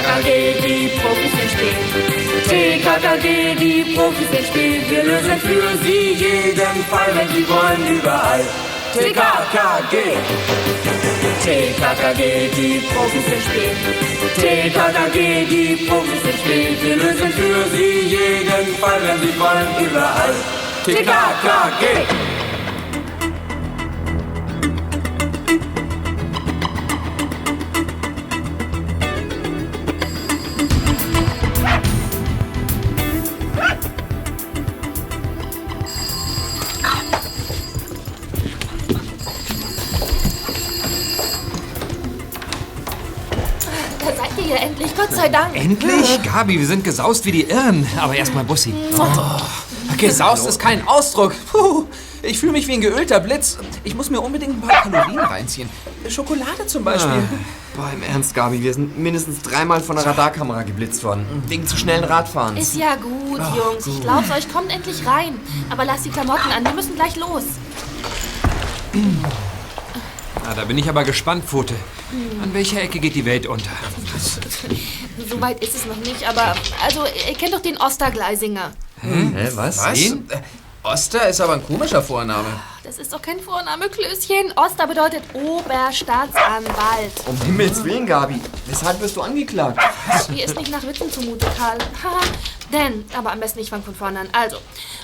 TKKG, die Profis sind spät. TKKG, die Profis spät. Wir lösen für Sie jeden Fall, wenn Sie wollen, überall. TKKG. TKKG, die Profis sind spät. TKKG, die Profis spät. Wir lösen für Sie jeden Fall, wenn Sie wollen, überall. TKKG. Sei Dank. Endlich? Gabi, wir sind gesaust wie die Irren. Aber erstmal Bussi. Gesaust ist kein Ausdruck. Puh, ich fühle mich wie ein geölter Blitz. Ich muss mir unbedingt ein paar Kalorien reinziehen. Schokolade zum Beispiel. Boah, im Ernst, Gabi, wir sind mindestens dreimal von der Radarkamera geblitzt worden. Wegen zu schnellen Radfahrens. Ist ja gut, Jungs. Ich glaub's euch, kommt endlich rein. Aber lasst die Klamotten an, wir müssen gleich los. Na, da bin ich aber gespannt, Pfote. An welcher Ecke geht die Welt unter? So weit ist es noch nicht, aber also, ihr kennt doch den Ostergleisinger. Hä, was? Was? Wen? Äh, Oster ist aber ein komischer Vorname. Das ist doch kein Vorname, Klößchen. Oster bedeutet Oberstaatsanwalt. Um Himmels Willen, Gabi. Weshalb wirst du angeklagt? Hier ist nicht nach Witzen zumute, Karl. Denn, aber am besten ich fange von vorne an. Also,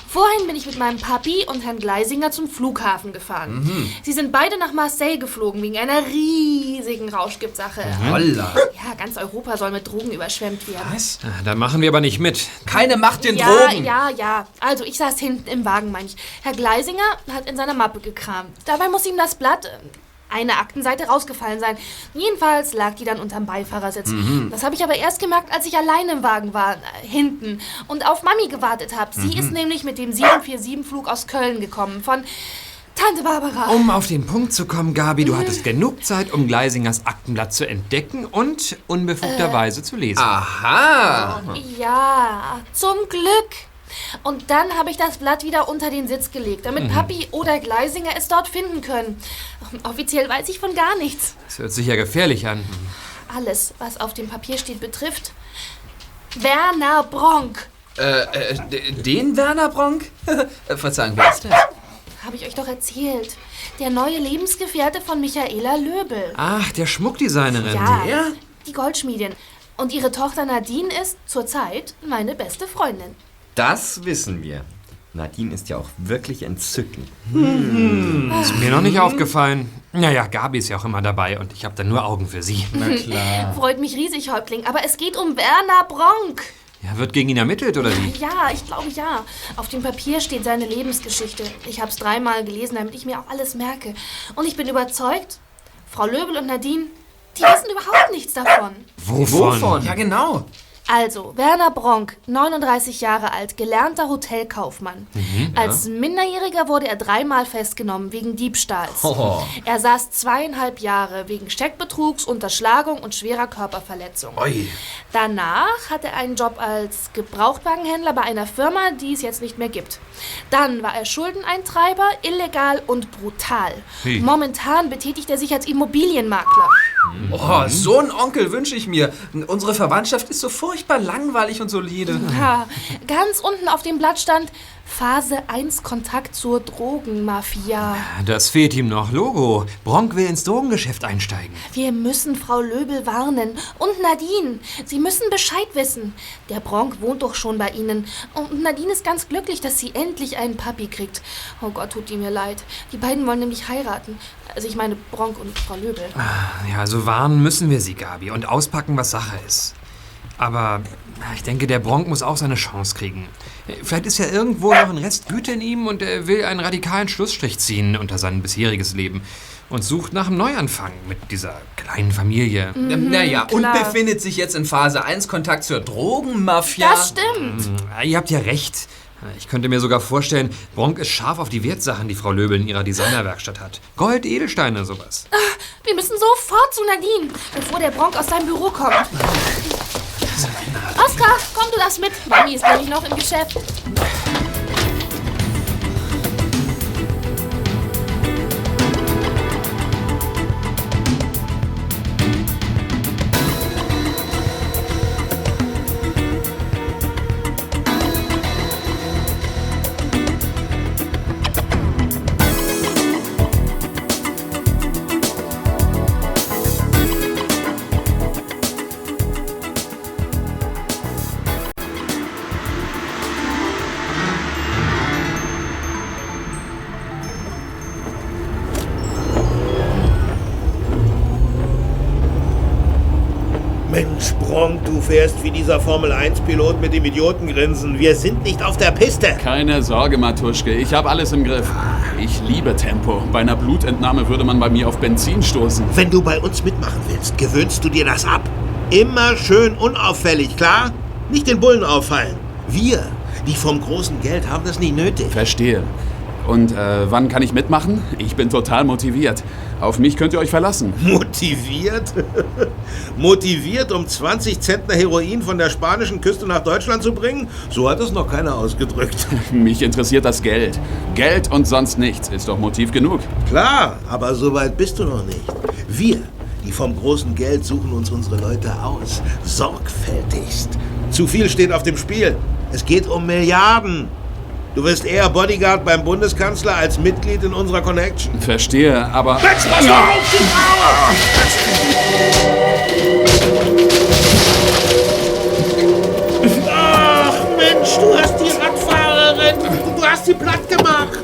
vorhin bin ich mit meinem Papi und Herrn Gleisinger zum Flughafen gefahren. Sie sind beide nach Marseille geflogen wegen einer riesigen Rauschgiftsache. Holla. Ja, ganz Europa soll mit Drogen überschwemmt werden. Was? Ah, Da machen wir aber nicht mit. Keine Macht den Ja, Drogen. ja, ja. Also, ich saß hinten im Wagen, meine ich. Herr Gleisinger hat in seiner Mappe gekramt. Dabei muss ihm das Blatt, äh, eine Aktenseite rausgefallen sein. Jedenfalls lag die dann unterm Beifahrersitz. Das habe ich aber erst gemerkt, als ich allein im Wagen war, äh, hinten, und auf Mami gewartet habe. Sie ist nämlich mit dem 747-Flug aus Köln gekommen, von Tante Barbara. Um auf den Punkt zu kommen, Gabi, du hattest genug Zeit, um Gleisingers Aktenblatt zu entdecken und unbefugterweise zu lesen. Aha. Ja, zum Glück. Und dann habe ich das Blatt wieder unter den Sitz gelegt, damit Papi oder Gleisinger es dort finden können. Offiziell weiß ich von gar nichts. Das hört sich ja gefährlich an. Alles, was auf dem Papier steht, betrifft Werner Bronk. Äh, äh, den Werner Bronk? Verzeihung, wer ist das? Habe ich euch doch erzählt. Der neue Lebensgefährte von Michaela Löbel. Ach, der Schmuckdesignerin. Ja, der? die Goldschmiedin. Und ihre Tochter Nadine ist zurzeit meine beste Freundin. Das wissen wir. Nadine ist ja auch wirklich entzückend. Ist mir noch nicht aufgefallen. Naja, Gabi ist ja auch immer dabei und ich habe dann nur Augen für sie. Freut mich riesig, Häuptling. Aber es geht um Werner Bronk. Ja, wird gegen ihn ermittelt, oder wie? Ja, ich glaube ja. Auf dem Papier steht seine Lebensgeschichte. Ich habe es dreimal gelesen, damit ich mir auch alles merke. Und ich bin überzeugt, Frau Löbel und Nadine, die wissen überhaupt nichts davon. Wovon? Ja, genau. Also, Werner Bronk, 39 Jahre alt, gelernter Hotelkaufmann. Als Minderjähriger wurde er dreimal festgenommen wegen Diebstahls. Oh. Er saß zweieinhalb Jahre wegen Steckbetrugs, Unterschlagung und schwerer Körperverletzung. Ui. Danach hat er einen Job als Gebrauchtwagenhändler bei einer Firma, die es jetzt nicht mehr gibt. Dann war er Schuldeneintreiber, illegal und brutal. Hey. Momentan betätigt er sich als Immobilienmakler. Oh, so einen Onkel wünsche ich mir. Unsere Verwandtschaft ist so furchtbar langweilig und solide. Ja, ganz unten auf dem Blatt stand Phase 1 Kontakt zur Drogenmafia. Das fehlt ihm noch. Logo. Bronk will ins Drogengeschäft einsteigen. Wir müssen Frau Löbel warnen. Und Nadine. Sie müssen Bescheid wissen. Der Bronk wohnt doch schon bei Ihnen. Und Nadine ist ganz glücklich, dass sie endlich einen Papi kriegt. Oh Gott, tut die mir leid. Die beiden wollen nämlich heiraten. Also ich meine Bronk und Frau Löbel. Ja, also warnen müssen wir sie, Gabi, und auspacken, was Sache ist. Aber ich denke, der Bronk muss auch seine Chance kriegen. Vielleicht ist ja irgendwo noch ein Rest Güte in ihm und er will einen radikalen Schlussstrich ziehen unter sein bisheriges Leben und sucht nach einem Neuanfang mit dieser kleinen Familie. Ähm, naja, und klar. befindet sich jetzt in Phase 1 Kontakt zur Drogenmafia. Das stimmt. Ja, Ihr habt ja recht. Ich könnte mir sogar vorstellen, Bronk ist scharf auf die Wertsachen, die Frau Löbel in ihrer Designerwerkstatt hat. Gold, Edelsteine, sowas. Wir müssen sofort zu Nadine, bevor der Bronk aus seinem Büro kommt. Oskar, komm du das mit. Mami ist nämlich noch im Geschäft. Fährst wie dieser Formel-1-Pilot mit dem Idiotengrinsen. Wir sind nicht auf der Piste. Keine Sorge, Matuschke, ich habe alles im Griff. Ich liebe Tempo. Bei einer Blutentnahme würde man bei mir auf Benzin stoßen. Wenn du bei uns mitmachen willst, gewöhnst du dir das ab. Immer schön unauffällig, klar? Nicht den Bullen auffallen. Wir, die vom großen Geld, haben das nicht nötig. Verstehe. Und äh, wann kann ich mitmachen? Ich bin total motiviert. Auf mich könnt ihr euch verlassen. Motiviert? Motiviert, um 20 Zentner Heroin von der spanischen Küste nach Deutschland zu bringen? So hat es noch keiner ausgedrückt. Mich interessiert das Geld. Geld und sonst nichts ist doch Motiv genug. Klar, aber so weit bist du noch nicht. Wir, die vom großen Geld, suchen uns unsere Leute aus. Sorgfältigst. Zu viel steht auf dem Spiel. Es geht um Milliarden. Du wirst eher Bodyguard beim Bundeskanzler als Mitglied in unserer Connection. Verstehe, aber... Setz das doch auf die Mauer! Ach Mensch, du hast die Radfahrerin, du hast sie platt gemacht.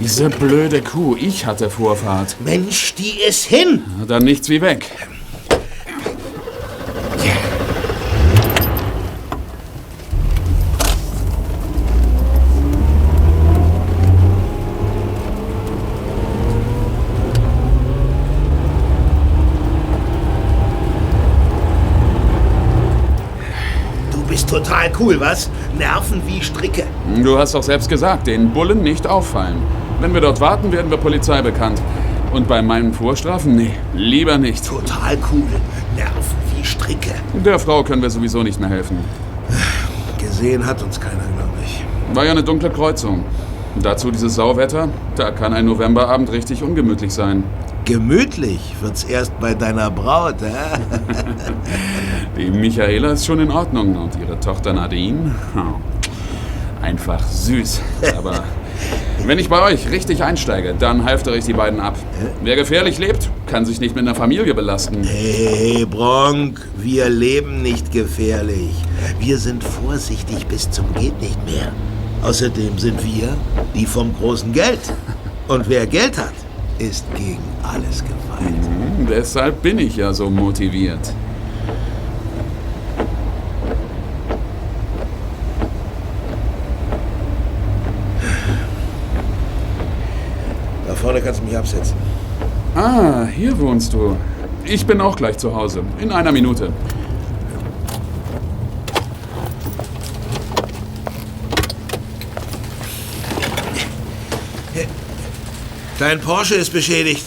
Diese blöde Kuh, ich hatte Vorfahrt. Mensch, die ist hin. Dann nichts wie weg. Cool, was? Nerven wie Stricke. Du hast doch selbst gesagt, den Bullen nicht auffallen. Wenn wir dort warten, werden wir Polizei bekannt. Und bei meinen Vorstrafen? Nee, lieber nicht. Total cool. Nerven wie Stricke. Der Frau können wir sowieso nicht mehr helfen. Gesehen hat uns keiner, glaube ich. War ja eine dunkle Kreuzung. Dazu dieses Sauwetter. Da kann ein Novemberabend richtig ungemütlich sein. Gemütlich wird's erst bei deiner Braut, hä? Die Michaela ist schon in Ordnung und ihre Tochter Nadine? Einfach süß. Aber wenn ich bei euch richtig einsteige, dann halftere ich die beiden ab. Wer gefährlich lebt, kann sich nicht mit einer Familie belasten. Hey, Bronk, wir leben nicht gefährlich. Wir sind vorsichtig bis zum geht nicht mehr. Außerdem sind wir die vom großen Geld. Und wer Geld hat, ist gegen alles gefeit. Hm, Deshalb bin ich ja so motiviert. Da vorne kannst du mich absetzen. Ah, hier wohnst du. Ich bin auch gleich zu Hause. In einer Minute. Dein Porsche ist beschädigt.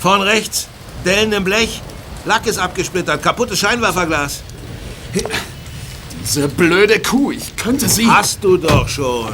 Vorn rechts, Dellen im Blech, Lack ist abgesplittert, kaputtes Scheinwerferglas. Diese blöde Kuh, ich könnte sie... Hast du doch schon.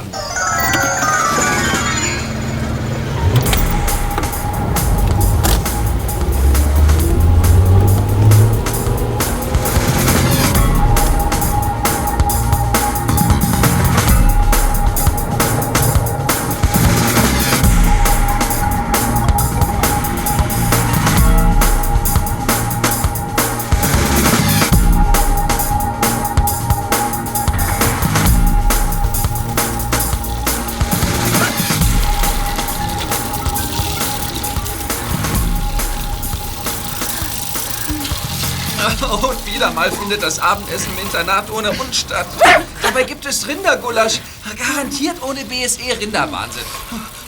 Mal findet das Abendessen im Internat ohne uns statt. Dabei gibt es Rindergulasch. Garantiert ohne BSE Rinderwahnsinn.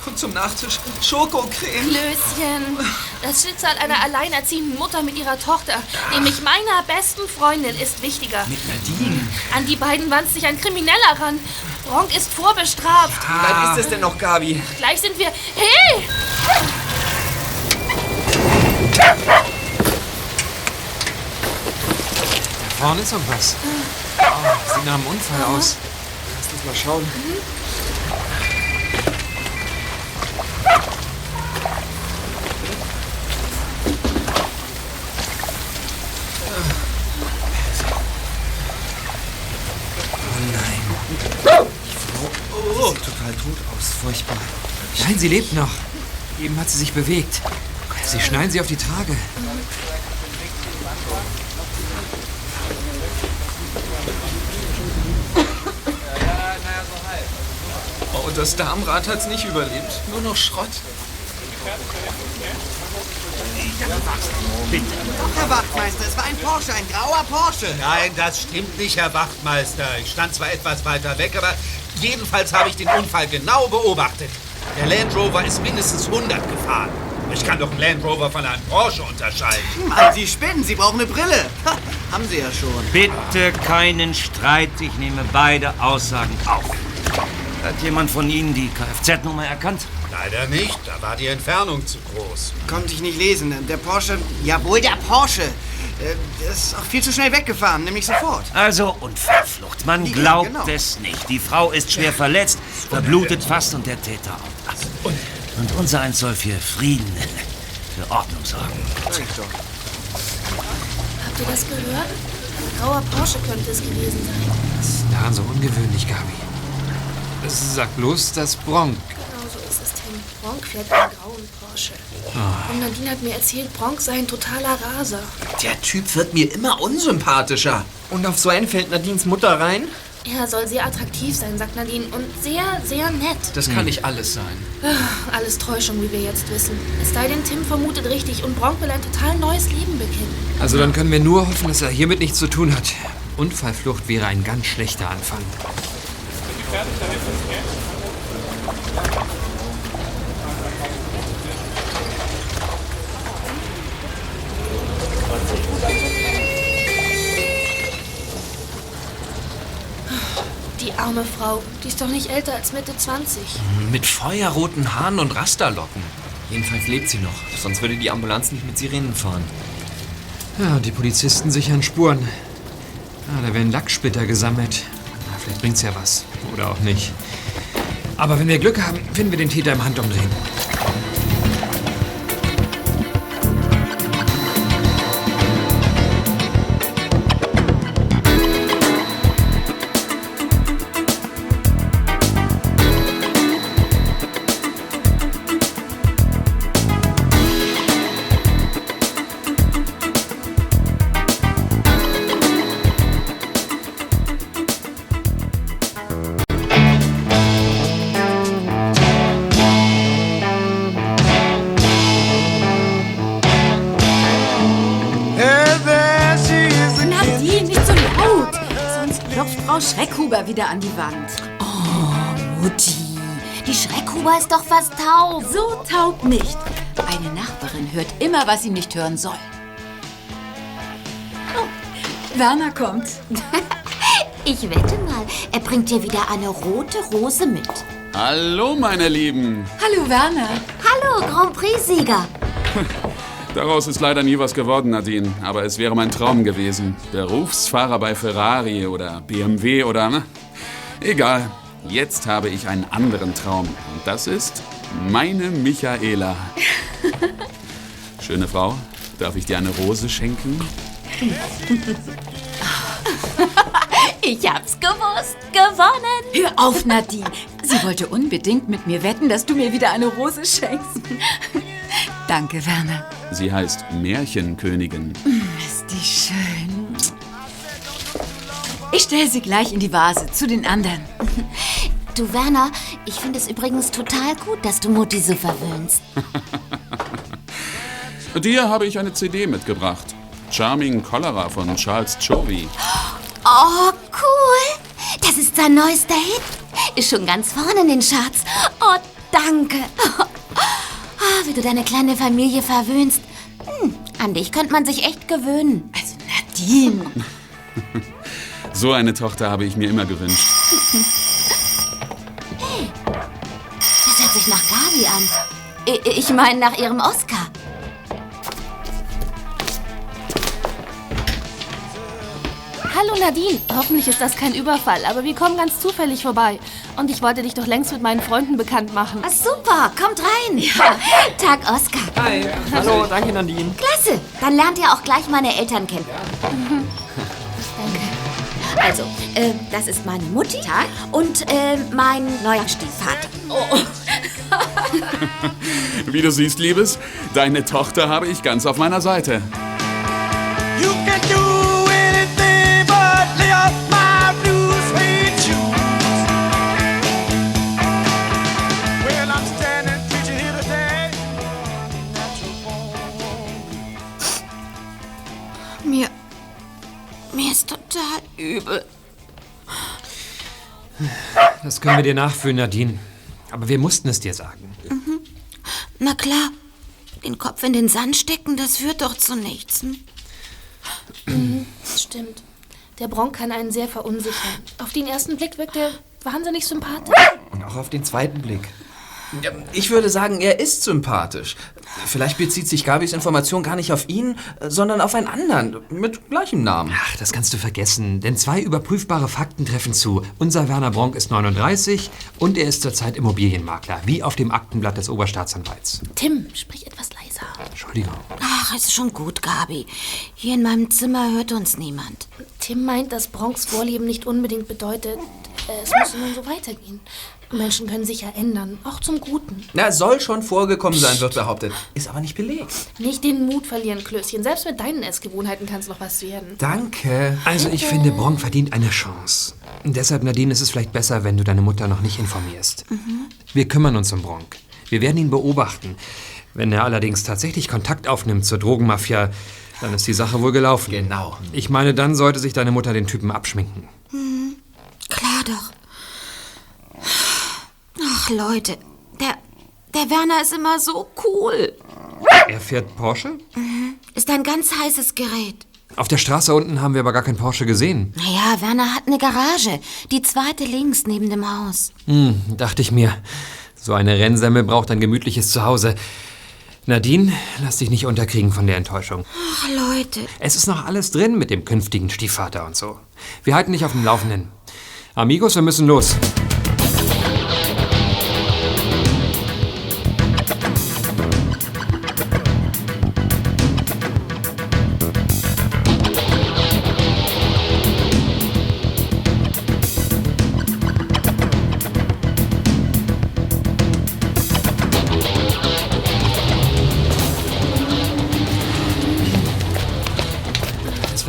Und zum Nachtisch Schokocreme. Klößchen. Das Schicksal einer alleinerziehenden Mutter mit ihrer Tochter, nämlich meiner besten Freundin, ist wichtiger. Mit Nadine. An die beiden wandt sich ein Krimineller ran. Bronk ist vorbestraft. Wie weit ist es denn noch, Gabi? Gleich sind wir. Hey! Da vorne ist irgendwas. Oh, sieht nach einem Unfall aus. Lass uns mal schauen. Oh, sieht total tot aus. Furchtbar. Nein, sie lebt noch. Eben hat sie sich bewegt. Sie schneiden sie auf die Trage. Oh, das Darmrad hat's nicht überlebt. Nur noch Schrott. Herr Wachtmeister, es war ein Porsche, ein grauer Porsche. Nein, das stimmt nicht, Herr Wachtmeister. Ich stand zwar etwas weiter weg, aber jedenfalls habe ich den Unfall genau beobachtet. Der Land Rover ist mindestens 100 gefahren. Ich kann doch einen Land Rover von einem Porsche unterscheiden. Mann, Sie spinnen, Sie brauchen eine Brille. Ha, haben Sie ja schon. Bitte keinen Streit. Ich nehme beide Aussagen auf. Hat jemand von Ihnen die Kfz-Nummer erkannt? Leider nicht, da war die Entfernung zu groß. Konnte ich nicht lesen. Der Porsche, jawohl, der Porsche. Äh, Der ist auch viel zu schnell weggefahren, nämlich sofort. Also Unfallflucht. Man Ja, glaubt genau. es nicht. Die Frau ist schwer verletzt, verblutet fast und der Täter auch. Also, Und unser eins soll für Frieden, für Ordnung sorgen. Habt ihr das gehört? Ein grauer Porsche könnte es gewesen sein. Das ist daran so ungewöhnlich, Gabi. Sag bloß, dass Bronk. Genau so ist es, Tim. Bronk fährt einen grauen Porsche. Und Nadine hat mir erzählt, Bronk sei ein totaler Raser. Der Typ wird mir immer unsympathischer. Und auf so einen fällt Nadines Mutter rein? Er soll sehr attraktiv sein, sagt Nadine. Und sehr, sehr nett. Das kann nicht alles sein. Alles Täuschung, wie wir jetzt wissen. Es sei denn, Tim vermutet richtig und Bronk will ein total neues Leben beginnen. Also dann können wir nur hoffen, dass er hiermit nichts zu tun hat. Unfallflucht wäre ein ganz schlechter Anfang. Die arme Frau, die ist doch nicht älter als Mitte 20. Mit feuerroten Haaren und Rasterlocken. Jedenfalls lebt sie noch, sonst würde die Ambulanz nicht mit Sirenen fahren. Ja, und die Polizisten sichern Spuren. Ah, da werden Lacksplitter gesammelt. Na, vielleicht bringt's ja was. Oder auch nicht. Aber wenn wir Glück haben, finden wir den Täter im Handumdrehen. Wieder an die Wand. Oh, Mutti, die Schreckhuber ist doch fast taub. So taub nicht. Eine Nachbarin hört immer, was sie nicht hören soll. Oh, Werner kommt. Ich wette mal, er bringt dir wieder eine rote Rose mit. Hallo, meine Lieben. Hallo, Werner. Hallo, Grand Prix-Sieger. Daraus ist leider nie was geworden, Nadine. Aber es wäre mein Traum gewesen. Berufsfahrer bei Ferrari oder BMW oder... Na, egal. Jetzt habe ich einen anderen Traum. Und das ist meine Michaela. Schöne Frau, darf ich dir eine Rose schenken? Ich hab's gewusst. Gewonnen. Hör auf, Nadine. Sie wollte unbedingt mit mir wetten, dass du mir wieder eine Rose schenkst. Danke, Werner. Sie heißt Märchenkönigin. Ist die schön. Ich stelle sie gleich in die Vase zu den anderen. Du, Werner, ich finde es übrigens total gut, dass du Mutti so verwöhnst. Dir habe ich eine CD mitgebracht. Charming Cholera von Charles Chovy. Oh, cool. Das ist sein neuester Hit. Ist schon ganz vorne in den Charts. Oh, danke. Oh, wie du deine kleine Familie verwöhnst. Hm, an dich könnte man sich echt gewöhnen. Also, Nadine. So eine Tochter habe ich mir immer gewünscht. Das hört sich nach Gabi an. I- Ich meine nach ihrem Oscar. Hallo Nadine, hoffentlich ist das kein Überfall, aber wir kommen ganz zufällig vorbei. Und ich wollte dich doch längst mit meinen Freunden bekannt machen. Ah, super, kommt rein. Tag, Oscar. Hi. Hallo, danke Nadine. Klasse, dann lernt ihr auch gleich meine Eltern kennen. Danke. Also, äh, das ist meine Mutti und äh, mein neuer Stiefvater. Wie du siehst, Liebes, deine Tochter habe ich ganz auf meiner Seite. You can do übel. Das können wir dir nachfühlen, Nadine. Aber wir mussten es dir sagen. Mhm. Na klar, den Kopf in den Sand stecken, das führt doch zu nichts. hm? Mhm, Stimmt. Der Bronk kann einen sehr verunsichern. Auf den ersten Blick wirkt er wahnsinnig sympathisch. Und auch auf den zweiten Blick. Ich würde sagen, er ist sympathisch. Vielleicht bezieht sich Gabis Information gar nicht auf ihn, sondern auf einen anderen mit gleichem Namen. Ach, das kannst du vergessen, denn zwei überprüfbare Fakten treffen zu. Unser Werner Bronk ist 39 und er ist zurzeit Immobilienmakler, wie auf dem Aktenblatt des Oberstaatsanwalts. Tim, sprich etwas leiser. Entschuldigung. Ach, ist schon gut, Gabi. Hier in meinem Zimmer hört uns niemand. Tim meint, dass Bronks Vorleben nicht unbedingt bedeutet, äh, es müsse nun so weitergehen. Menschen können sich ja ändern, auch zum Guten. Na, soll schon vorgekommen sein, wird behauptet. Ist aber nicht belegt. Nicht den Mut verlieren, Klößchen. Selbst mit deinen Essgewohnheiten kann es noch was werden. Danke. Also ich finde, Bronk verdient eine Chance. Deshalb, Nadine, ist es vielleicht besser, wenn du deine Mutter noch nicht informierst. Wir kümmern uns um Bronk. Wir werden ihn beobachten. Wenn er allerdings tatsächlich Kontakt aufnimmt zur Drogenmafia, dann ist die Sache wohl gelaufen. Genau. Ich meine, dann sollte sich deine Mutter den Typen abschminken. Hm, klar doch. Ach, Leute, der, der Werner ist immer so cool. Er fährt Porsche? Mhm. Ist ein ganz heißes Gerät. Auf der Straße unten haben wir aber gar keinen Porsche gesehen. Naja, Werner hat eine Garage. Die zweite links neben dem Haus. Hm, dachte ich mir. So eine Rennsemmel braucht ein gemütliches Zuhause. Nadine, lass dich nicht unterkriegen von der Enttäuschung. Ach, Leute. Es ist noch alles drin mit dem künftigen Stiefvater und so. Wir halten dich auf dem Laufenden. Amigos, wir müssen los.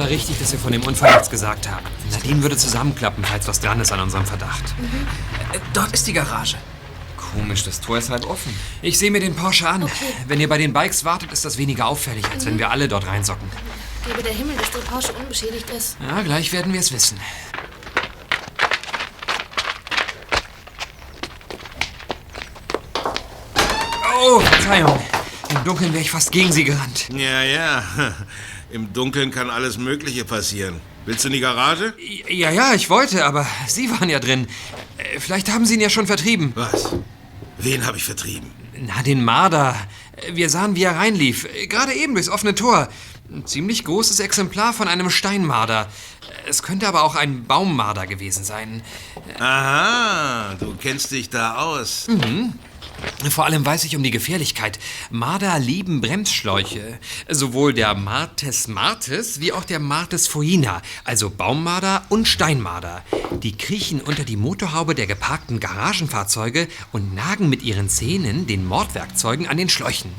War richtig, dass wir von dem Unfall nichts gesagt haben. Nadine würde zusammenklappen, falls was dran ist an unserem Verdacht. Äh, Dort ist die Garage. Komisch, das Tor ist halb offen. Ich sehe mir den Porsche an. Wenn ihr bei den Bikes wartet, ist das weniger auffällig, als wenn wir alle dort reinsocken. Gebe der Himmel, dass der Porsche unbeschädigt ist. Ja, gleich werden wir es wissen. Oh, Verzeihung. Im Dunkeln wäre ich fast gegen sie gerannt. Ja, ja. Im Dunkeln kann alles Mögliche passieren. Willst du in die Garage? Ja, ja, ich wollte, aber Sie waren ja drin. Äh, Vielleicht haben Sie ihn ja schon vertrieben. Was? Wen habe ich vertrieben? Na, den Marder. Wir sahen, wie er reinlief. Gerade eben durchs offene Tor. Ein ziemlich großes Exemplar von einem Steinmarder. Es könnte aber auch ein Baummarder gewesen sein. Aha, du kennst dich da aus. Mhm. Vor allem weiß ich um die Gefährlichkeit. Marder lieben Bremsschläuche. Sowohl der Martes martes wie auch der Martes foina, also Baummarder und Steinmarder. Die kriechen unter die Motorhaube der geparkten Garagenfahrzeuge und nagen mit ihren Zähnen den Mordwerkzeugen an den Schläuchen.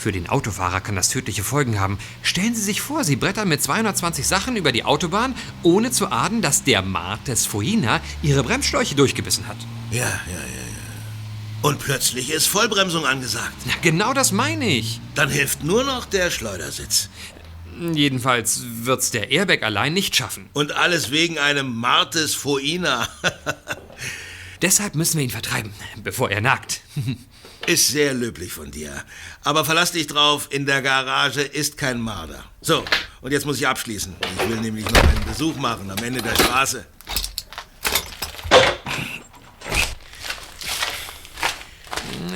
Für den Autofahrer kann das tödliche Folgen haben. Stellen Sie sich vor, Sie brettern mit 220 Sachen über die Autobahn, ohne zu ahnen, dass der Martes foina Ihre Bremsschläuche durchgebissen hat. Ja, ja, ja. Und plötzlich ist Vollbremsung angesagt. Ja, genau das meine ich. Dann hilft nur noch der Schleudersitz. Jedenfalls wird's der Airbag allein nicht schaffen. Und alles wegen einem Martes Foina. Deshalb müssen wir ihn vertreiben, bevor er nagt. Ist sehr löblich von dir. Aber verlass dich drauf, in der Garage ist kein Marder. So, und jetzt muss ich abschließen. Ich will nämlich noch einen Besuch machen am Ende der Straße.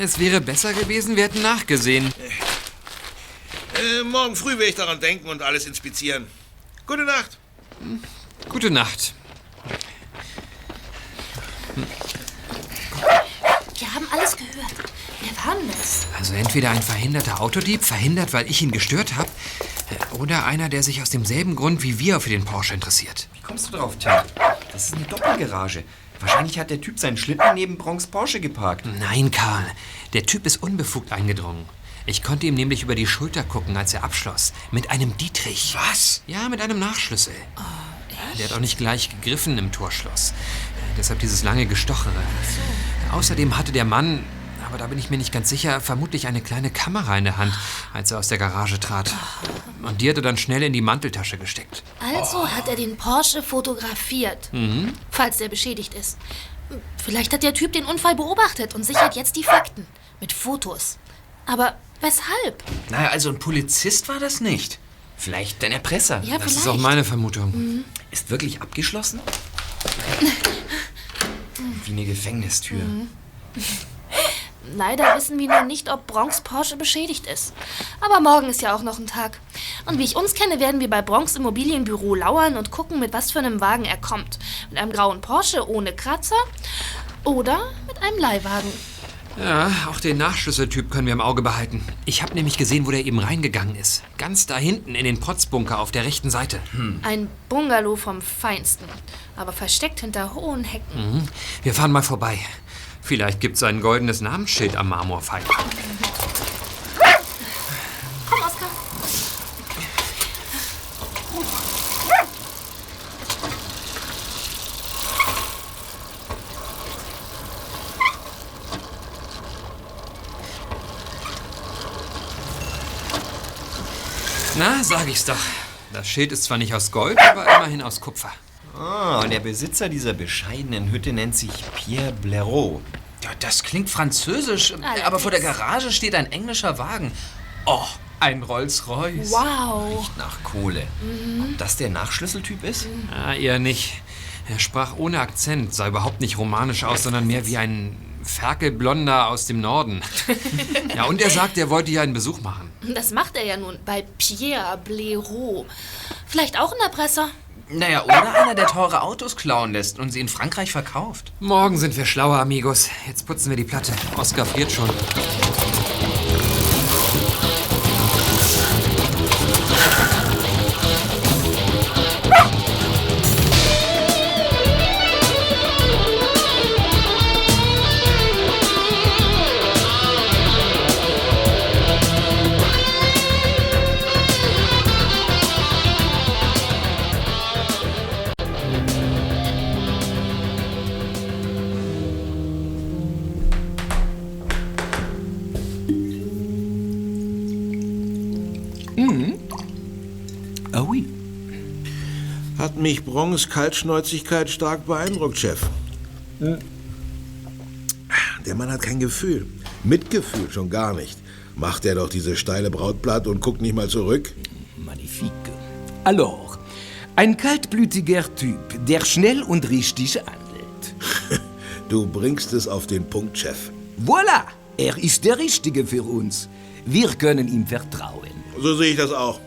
Es wäre besser gewesen, wir hätten nachgesehen. Äh, morgen früh will ich daran denken und alles inspizieren. Gute Nacht. Gute Nacht. Wir haben alles gehört. Wer war denn das? Also entweder ein verhinderter Autodieb, verhindert, weil ich ihn gestört habe, oder einer, der sich aus demselben Grund wie wir für den Porsche interessiert. Wie kommst du drauf, Tim? Das ist eine Doppelgarage. Wahrscheinlich hat der Typ seinen Schlitten neben Bronx Porsche geparkt. Nein, Karl. Der Typ ist unbefugt eingedrungen. Ich konnte ihm nämlich über die Schulter gucken, als er abschloss. Mit einem Dietrich. Was? Ja, mit einem Nachschlüssel. Oh, Der hat auch nicht gleich gegriffen im Torschloss. Deshalb dieses lange Gestochere. Außerdem hatte der Mann, aber da bin ich mir nicht ganz sicher, vermutlich eine kleine Kamera in der Hand, als er aus der Garage trat. Und die hat er dann schnell in die Manteltasche gesteckt. Also hat er den Porsche fotografiert, Mhm. falls der beschädigt ist. Vielleicht hat der Typ den Unfall beobachtet und sichert jetzt die Fakten. Mit Fotos. Aber weshalb? Naja, also ein Polizist war das nicht. Vielleicht ein Erpresser. Ja, Das ist vielleicht. auch meine Vermutung. Mhm. Ist wirklich abgeschlossen? Wie eine Gefängnistür. Mhm. Leider wissen wir nur nicht, ob Bronx Porsche beschädigt ist. Aber morgen ist ja auch noch ein Tag. Und wie ich uns kenne, werden wir bei Bronx Immobilienbüro lauern und gucken, mit was für einem Wagen er kommt. Mit einem grauen Porsche ohne Kratzer oder mit einem Leihwagen. Ja, auch den Nachschlüsseltyp können wir im Auge behalten. Ich habe nämlich gesehen, wo der eben reingegangen ist. Ganz da hinten in den Protzbunker auf der rechten Seite. Ein Bungalow vom Feinsten, aber versteckt hinter hohen Hecken. Mhm. Wir fahren mal vorbei. Vielleicht gibt's ein goldenes Namensschild am Marmorpfeiler. Komm, Oskar. Na, sag ich's doch. Das Schild ist zwar nicht aus Gold, aber immerhin aus Kupfer. Ah, und der Besitzer dieser bescheidenen Hütte nennt sich Pierre Blaireau. Ja, das klingt französisch, Allerdings. aber vor der Garage steht ein englischer Wagen. Oh, ein Rolls-Royce. Wow. Nach Kohle. Mhm. Ob das der Nachschlüsseltyp ist? Ah, eher nicht. Er sprach ohne Akzent, sah überhaupt nicht romanisch aus, sondern mehr wie ein Ferkelblonder aus dem Norden. ja, und er sagt, er wollte hier einen Besuch machen. Das macht er ja nun bei Pierre Blaireau. Vielleicht auch ein Erpresser. Naja, oder einer, der teure Autos klauen lässt und sie in Frankreich verkauft. Morgen sind wir schlauer, Amigos. Jetzt putzen wir die Platte. Oskar friert schon. Bronx Kaltschnäuzigkeit stark beeindruckt, Chef. Der Mann hat kein Gefühl. Mitgefühl schon gar nicht. Macht er doch diese steile Brautblatt und guckt nicht mal zurück. Magnifique. Alors, ein kaltblütiger Typ, der schnell und richtig handelt. Du bringst es auf den Punkt, Chef. Voilà, er ist der Richtige für uns. Wir können ihm vertrauen. So sehe ich das auch.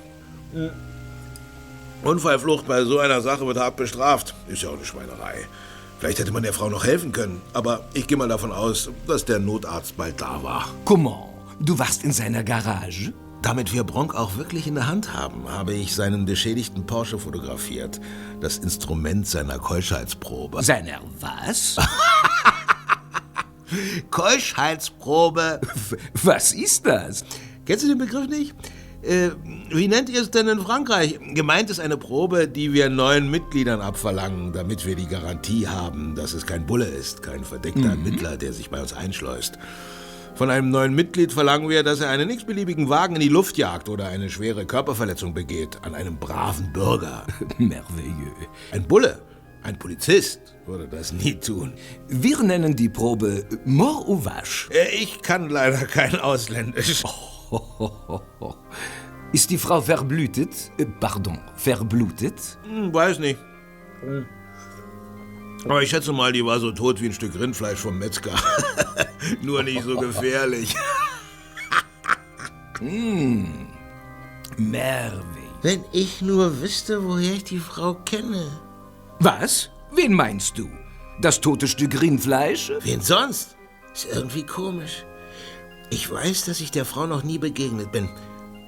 Unfallflucht bei so einer Sache wird hart bestraft. Ist ja auch eine Schweinerei. Vielleicht hätte man der Frau noch helfen können. Aber ich gehe mal davon aus, dass der Notarzt bald da war. Comment? Du warst in seiner Garage? Damit wir Bronk auch wirklich in der Hand haben, habe ich seinen beschädigten Porsche fotografiert. Das Instrument seiner Keuschheitsprobe. Seiner was? Keuschheitsprobe. Was ist das? Kennst du den Begriff nicht? Äh, wie nennt ihr es denn in Frankreich? Gemeint ist eine Probe, die wir neuen Mitgliedern abverlangen, damit wir die Garantie haben, dass es kein Bulle ist, kein verdeckter Mhm. Ermittler, der sich bei uns einschleust. Von einem neuen Mitglied verlangen wir, dass er einen x-beliebigen Wagen in die Luft jagt oder eine schwere Körperverletzung begeht an einem braven Bürger. Merveilleux. Ein Bulle, ein Polizist würde das nie tun. Wir nennen die Probe Mort ou Vache. Äh, Ich kann leider kein Ausländisch. Ist die Frau verblütet? Äh, Pardon, verblutet? Hm, weiß nicht. Hm. Aber ich schätze mal, die war so tot wie ein Stück Rindfleisch vom Metzger. Nur nicht so gefährlich. Hm. Merveille. Wenn ich nur wüsste, woher ich die Frau kenne. Was? Wen meinst du? Das tote Stück Rindfleisch? Wen sonst? Ist irgendwie komisch. Ich weiß, dass ich der Frau noch nie begegnet bin.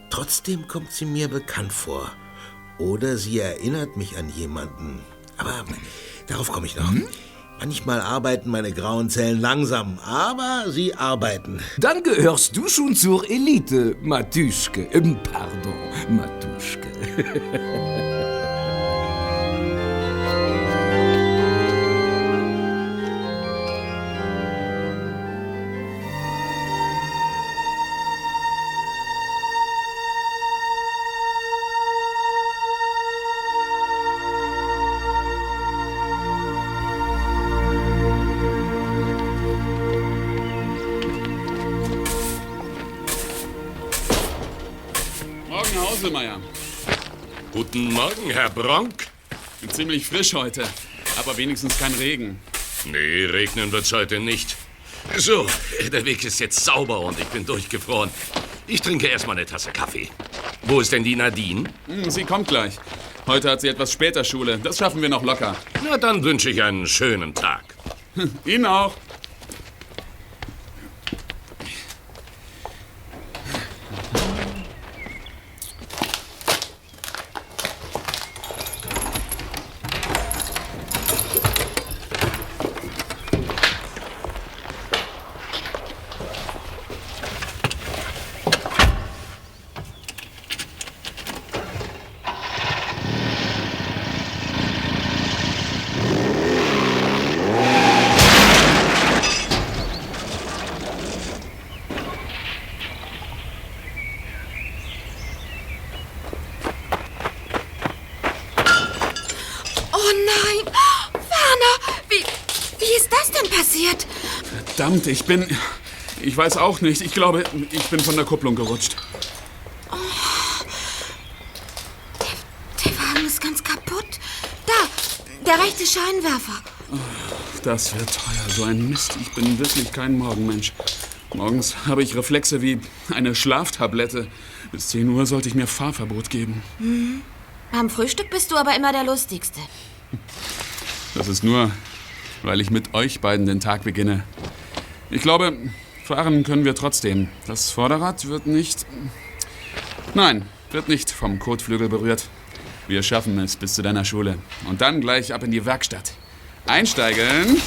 Trotzdem kommt sie mir bekannt vor. Oder sie erinnert mich an jemanden. Aber darauf komme ich noch. Manchmal arbeiten meine grauen Zellen langsam, aber sie arbeiten. Dann gehörst du schon zur Elite, Matuschke. Ähm, pardon, Matuschke. Mittelmeier. Guten Morgen, Herr Bronk. Ziemlich frisch heute, aber wenigstens kein Regen. Nee, regnen wird's heute nicht. So, der Weg ist jetzt sauber und ich bin durchgefroren. Ich trinke erstmal eine Tasse Kaffee. Wo ist denn die Nadine? Hm, Sie kommt gleich. Heute hat sie etwas später Schule. Das schaffen wir noch locker. Na, dann wünsche ich einen schönen Tag. Ihnen auch. Oh nein! Werner, wie, wie ist das denn passiert? Verdammt, ich bin. Ich weiß auch nicht. Ich glaube, ich bin von der Kupplung gerutscht. Der Wagen ist ganz kaputt. Da, der rechte Scheinwerfer. Das wird teuer, so ein Mist. Ich bin wirklich kein Morgenmensch. Morgens habe ich Reflexe wie eine Schlaftablette. Bis 10 Uhr sollte ich mir Fahrverbot geben. Mhm. Am Frühstück bist du aber immer der Lustigste. Das ist nur, weil ich mit euch beiden den Tag beginne. Ich glaube, fahren können wir trotzdem. Das Vorderrad wird nicht. Nein, wird nicht vom Kotflügel berührt. Wir schaffen es bis zu deiner Schule. Und dann gleich ab in die Werkstatt. Einsteigen.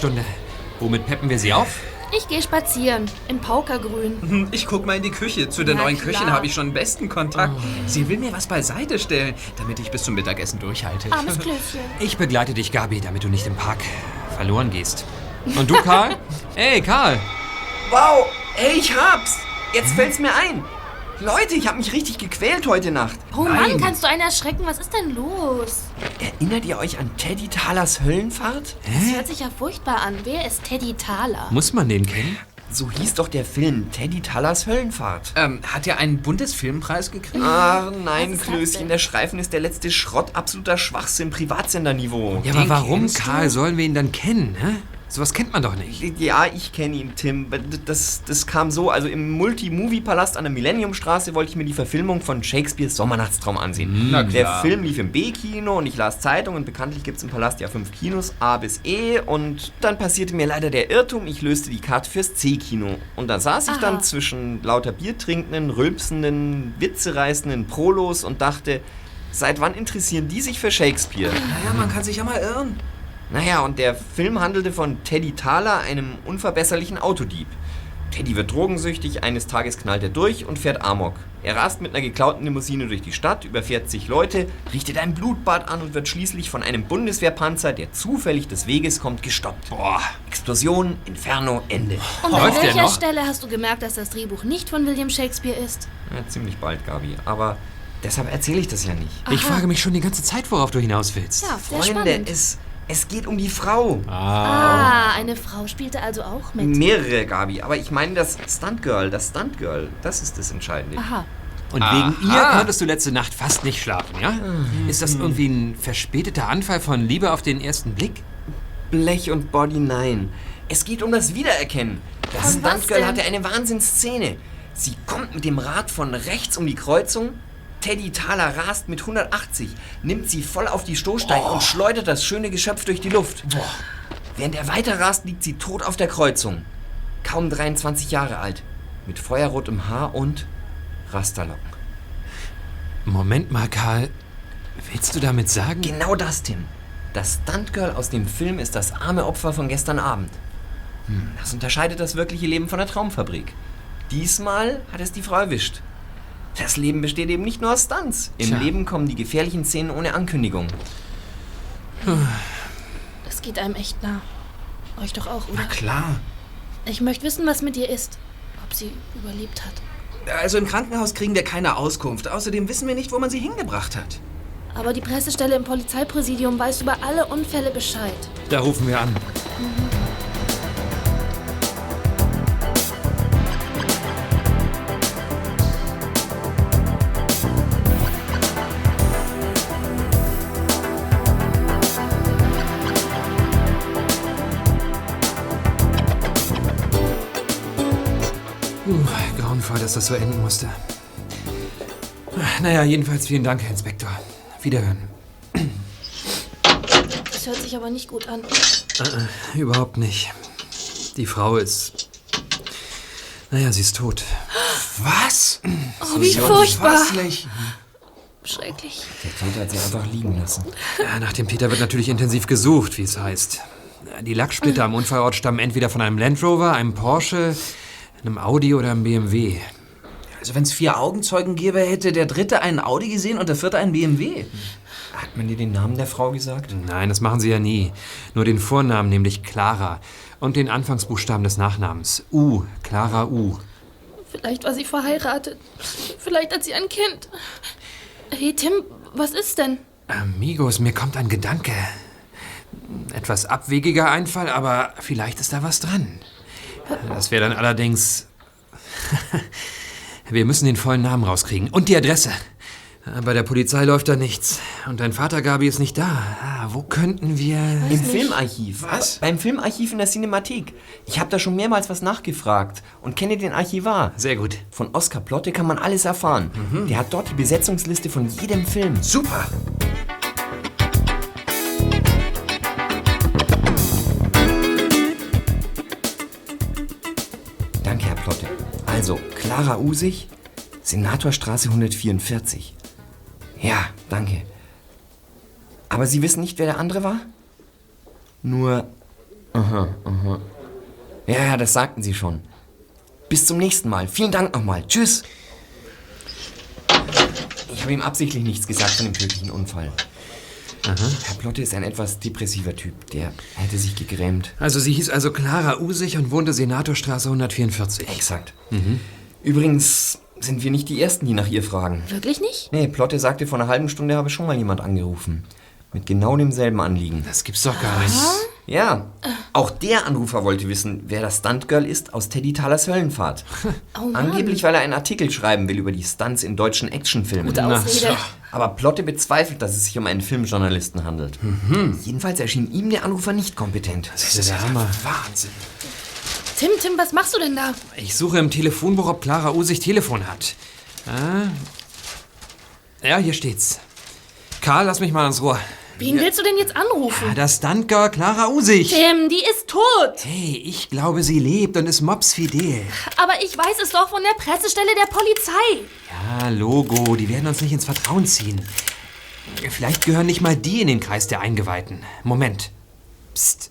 Freistunde. Womit peppen wir sie auf? Ich gehe spazieren. Im Paukergrün. Ich guck mal in die Küche. Zu der Na neuen klar. Köchin habe ich schon den besten Kontakt. Sie will mir was beiseite stellen, damit ich bis zum Mittagessen durchhalte. Armes Klößchen. Ich begleite dich, Gabi, damit du nicht im Park verloren gehst. Und du, Karl? Ey, Karl! Wow, ey, ich hab's. Jetzt fällt's mir ein. Leute, ich hab mich richtig gequält heute Nacht. Oh Mann, kannst du einen erschrecken? Was ist denn los? Erinnert ihr euch an Teddy Thalers Höllenfahrt? Das hört sich ja furchtbar an. Wer ist Teddy Thaler? Muss man den kennen? So hieß doch der Film Teddy Thalers Höllenfahrt. Ähm, hat er einen Bundesfilmpreis gekriegt? Ach nein, Klößchen, der Streifen ist der letzte Schrott, absoluter Schwachsinn, Privatsenderniveau. Ja, aber warum, Karl, sollen wir ihn dann kennen, hä? Sowas kennt man doch nicht. Ja, ich kenne ihn, Tim. Das, das kam so, also im Multi-Movie-Palast an der Millenniumstraße wollte ich mir die Verfilmung von Shakespeares Sommernachtstraum ansehen. Na Der klar. Film lief im B-Kino und ich las Zeitungen. Bekanntlich gibt es im Palast ja fünf Kinos, A bis E. Und dann passierte mir leider der Irrtum, ich löste die Karte fürs C-Kino. Und da saß ich Aha. dann zwischen lauter biertrinkenden, rülpsenden, witzereißenden Prolos und dachte, seit wann interessieren die sich für Shakespeare? Naja, man kann sich ja mal irren. Naja, und der Film handelte von Teddy Thaler, einem unverbesserlichen Autodieb. Teddy wird drogensüchtig, eines Tages knallt er durch und fährt Amok. Er rast mit einer geklauten Limousine durch die Stadt, überfährt zig Leute, richtet ein Blutbad an und wird schließlich von einem Bundeswehrpanzer, der zufällig des Weges kommt, gestoppt. Boah. Explosion, Inferno, Ende. Und an welcher Stelle hast du gemerkt, dass das Drehbuch nicht von William Shakespeare ist? Ja, ziemlich bald, Gabi. Aber deshalb erzähle ich das ja nicht. Ich frage mich schon die ganze Zeit, worauf du hinaus willst. Ja, Freunde, spannend. es, es geht um die Frau. Ah, eine Frau spielte also auch mit. Mehrere, Gabi. Aber ich meine das Stuntgirl, das Stuntgirl. Das ist das Entscheidende. Aha. Und wegen ihr konntest du letzte Nacht fast nicht schlafen, ja? Ist das irgendwie ein verspäteter Anfall von Liebe auf den ersten Blick? Blech und Body, nein. Es geht um das Wiedererkennen. Das Stuntgirl hatte eine Wahnsinnsszene. Sie kommt mit dem Rad von rechts um die Kreuzung. Teddy Thaler rast mit 180, nimmt sie voll auf die Stoßstange und schleudert das schöne Geschöpf durch die Luft. Während er weiter rast, liegt sie tot auf der Kreuzung. Kaum 23 Jahre alt. Mit feuerrotem Haar und Rasterlocken. Moment mal, Karl. Willst du damit sagen? Genau das, Tim. Das Stuntgirl aus dem Film ist das arme Opfer von gestern Abend. Hm, das unterscheidet das wirkliche Leben von der Traumfabrik. Diesmal hat es die Frau erwischt. Das Leben besteht eben nicht nur aus Stunts. Im Tja. Leben kommen die gefährlichen Szenen ohne Ankündigung. Das geht einem echt nah. Euch doch auch, oder? Klar. Ich möchte wissen, was mit ihr ist. Ob sie überlebt hat. Also im Krankenhaus kriegen wir keine Auskunft. Außerdem wissen wir nicht, wo man sie hingebracht hat. Aber die Pressestelle im Polizeipräsidium weiß über alle Unfälle Bescheid. Da rufen wir an. Uh, grauenvoll, dass das so enden musste. Naja, jedenfalls vielen Dank, Herr Inspektor. Wiederhören. Das hört sich aber nicht gut an. Äh, äh, überhaupt nicht. Die Frau ist. Naja, sie ist tot. Was? Oh, wie furchtbar. Schrecklich. Der Täter hat sie einfach liegen lassen. Ja, nach dem Täter wird natürlich intensiv gesucht, wie es heißt. Die Lacksplitter am Unfallort stammen entweder von einem Land Rover, einem Porsche, einem Audi oder einem BMW. Also wenn es vier Augenzeugen gäbe, hätte der dritte einen Audi gesehen und der vierte einen BMW. Hat man dir den Namen der Frau gesagt? Nein, das machen sie ja nie. Nur den Vornamen, nämlich Clara. Und den Anfangsbuchstaben des Nachnamens. U. Clara U. Vielleicht war sie verheiratet. Vielleicht hat sie ein Kind. Hey, Tim, was ist denn? Amigos, mir kommt ein Gedanke. Etwas abwegiger Einfall, aber vielleicht ist da was dran. Das wäre dann allerdings. Wir müssen den vollen Namen rauskriegen. Und die Adresse. Bei der Polizei läuft da nichts. Und dein Vater Gabi ist nicht da. Ah, wo könnten wir. Im Filmarchiv. Was? Beim Filmarchiv in der Cinemathek. Ich habe da schon mehrmals was nachgefragt und kenne den Archivar. Sehr gut. Von Oskar Plotte kann man alles erfahren. Der hat dort die Besetzungsliste von jedem Film. Super. Also, Clara Usig, Senatorstraße 144. Ja, danke. Aber Sie wissen nicht, wer der andere war? Nur. Aha, aha. Ja, ja, das sagten Sie schon. Bis zum nächsten Mal. Vielen Dank nochmal. Tschüss. Ich habe ihm absichtlich nichts gesagt von dem tödlichen Unfall. Herr Plotte ist ein etwas depressiver Typ. Der hätte sich gegrämt. Also, sie hieß also Clara Usig und wohnte Senatorstraße 144. Exakt. Mhm. Übrigens sind wir nicht die Ersten, die nach ihr fragen. Wirklich nicht? Nee, Plotte sagte, vor einer halben Stunde habe schon mal jemand angerufen. Mit genau demselben Anliegen. Das gibt's doch gar nicht. Ja. Auch der Anrufer wollte wissen, wer das Stuntgirl ist aus Teddy Thalers Höllenfahrt. Oh. Angeblich, weil er einen Artikel schreiben will über die Stunts in deutschen Actionfilmen. Gute Ausrede. Aber Plotte bezweifelt, dass es sich um einen Filmjournalisten handelt. Jedenfalls erschien ihm der Anrufer nicht kompetent. Das ist der Hammer. Wahnsinn. Tim, Tim, was machst du denn da? Ich suche im Telefonbuch, ob Clara Usig Telefon hat. Ah. Ja, hier steht's. Karl, lass mich mal ans Rohr. Wen willst du denn jetzt anrufen? Das Stuntgirl Clara Usig. Tim, die ist tot. Hey, ich glaube, sie lebt und ist mobsfidel. Aber ich weiß es doch von der Pressestelle der Polizei. Ja, Logo, die werden uns nicht ins Vertrauen ziehen. Vielleicht gehören nicht mal die in den Kreis der Eingeweihten. Moment. Psst.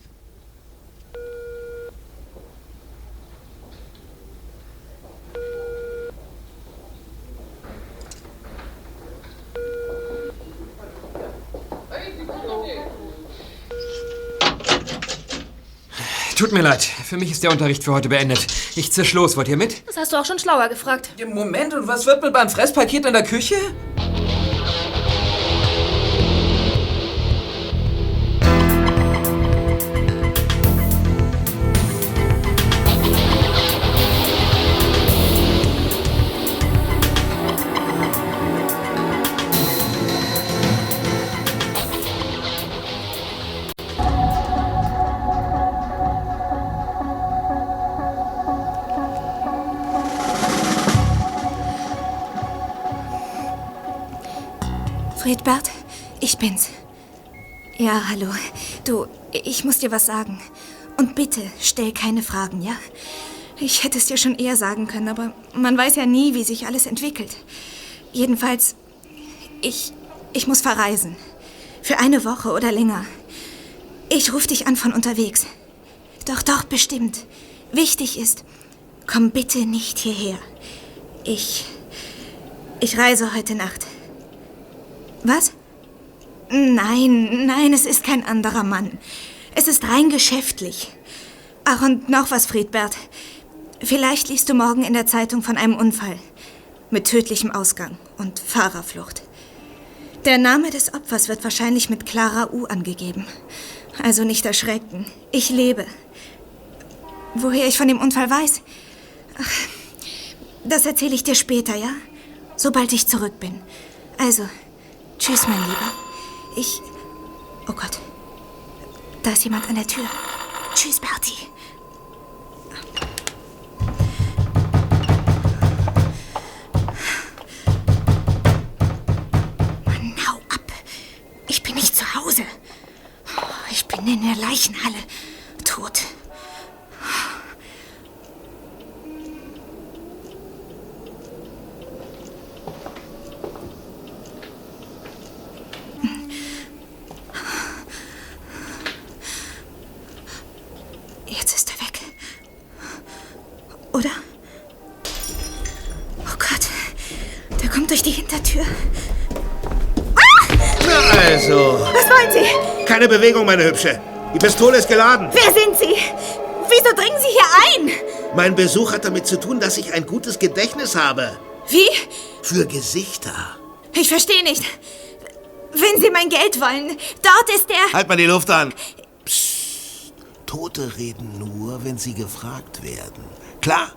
Tut mir leid, für mich ist der Unterricht für heute beendet. Ich zisch los, wollt ihr mit? Das hast du auch schon schlauer gefragt. Moment, und was wird mit meinem Fresspaket in der Küche? Bin's. Ja, hallo. Du, ich muss dir was sagen. Und bitte, stell keine Fragen, ja? Ich hätte es dir schon eher sagen können, aber man weiß ja nie, wie sich alles entwickelt. Jedenfalls, ich, ich muss verreisen. Für eine Woche oder länger. Ich rufe dich an von unterwegs. Doch, doch, bestimmt. Wichtig ist, komm bitte nicht hierher. Ich. Ich reise heute Nacht. Was? Nein, nein, es ist kein anderer Mann. Es ist rein geschäftlich. Ach, und noch was, Friedbert. Vielleicht liest du morgen in der Zeitung von einem Unfall. Mit tödlichem Ausgang und Fahrerflucht. Der Name des Opfers wird wahrscheinlich mit Clara U angegeben. Also nicht erschrecken. Ich lebe. Woher ich von dem Unfall weiß? Ach, das erzähle ich dir später, ja? Sobald ich zurück bin. Also, tschüss, mein Lieber. Ich. Oh Gott. Da ist jemand an der Tür. Tschüss, Bertie. Mann, hau ab. Ich bin nicht zu Hause. Ich bin in der Leichenhalle. Bewegung, meine Hübsche. Die Pistole ist geladen. Wer sind Sie? Wieso dringen Sie hier ein? Mein Besuch hat damit zu tun, dass ich ein gutes Gedächtnis habe. Wie? Für Gesichter. Ich verstehe nicht. Wenn Sie mein Geld wollen, dort ist der... Halt mal die Luft an. Psst. Tote reden nur, wenn sie gefragt werden. Klar.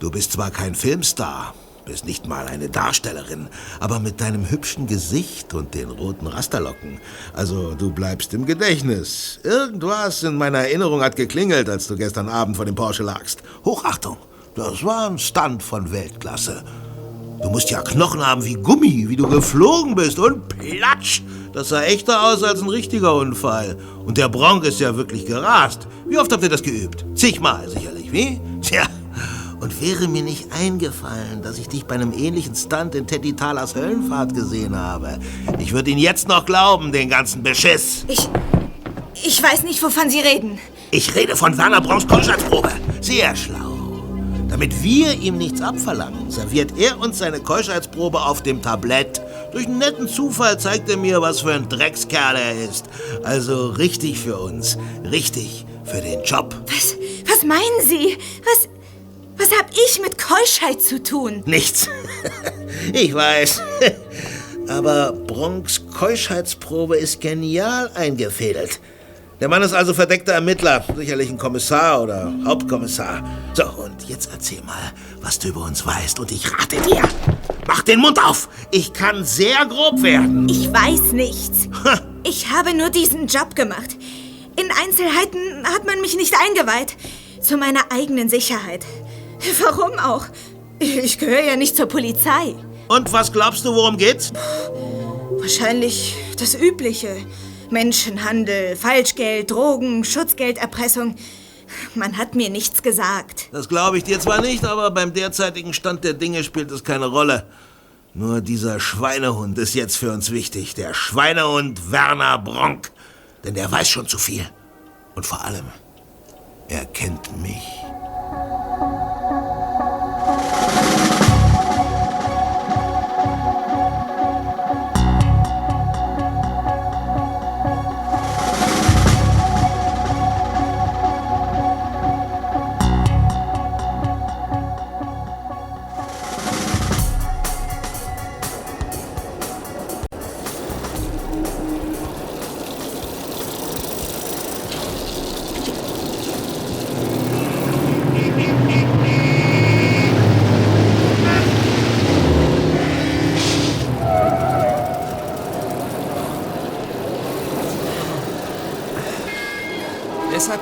Du bist zwar kein Filmstar, bist nicht mal eine Darstellerin, aber mit deinem hübschen Gesicht und den roten Rasterlocken. Also, du bleibst im Gedächtnis. Irgendwas in meiner Erinnerung hat geklingelt, als du gestern Abend vor dem Porsche lagst. Hochachtung. Das war ein Stunt von Weltklasse. Du musst ja Knochen haben wie Gummi, wie du geflogen bist und platsch. Das sah echter aus als ein richtiger Unfall. Und der Bronk ist ja wirklich gerast. Wie oft habt ihr das geübt? Zigmal sicherlich, wie? Tja, und wäre mir nicht eingefallen, dass ich dich bei einem ähnlichen Stunt in Teddy Talers Höllenfahrt gesehen habe. Ich würde ihn jetzt noch glauben, den ganzen Beschiss. Ich... Ich weiß nicht, wovon Sie reden. Ich rede von Werner Bronks Keuschheitsprobe. Sehr schlau. Damit wir ihm nichts abverlangen, serviert er uns seine Keuschheitsprobe auf dem Tablett. Durch einen netten Zufall zeigt er mir, was für ein Dreckskerl er ist. Also richtig für uns. Richtig für den Job. Was, was meinen Sie? Was, was hab ich mit Keuschheit zu tun? Nichts. ich weiß. Aber Bronks Keuschheitsprobe ist genial eingefädelt. Der Mann ist also verdeckter Ermittler, sicherlich ein Kommissar oder Hauptkommissar. So, und jetzt erzähl mal, was du über uns weißt. Und ich rate dir, mach den Mund auf. Ich kann sehr grob werden. Ich weiß nichts. Ich habe nur diesen Job gemacht. In Einzelheiten hat man mich nicht eingeweiht. Zu meiner eigenen Sicherheit. Warum auch? Ich gehöre ja nicht zur Polizei. Und was glaubst du, worum geht's? Wahrscheinlich das Übliche. Menschenhandel, Falschgeld, Drogen, Schutzgelderpressung. Man hat mir nichts gesagt. Das glaube ich dir zwar nicht, aber beim derzeitigen Stand der Dinge spielt es keine Rolle. Nur dieser Schweinehund ist jetzt für uns wichtig. Der Schweinehund Werner Bronk. Denn der weiß schon zu viel. Und vor allem, er kennt mich.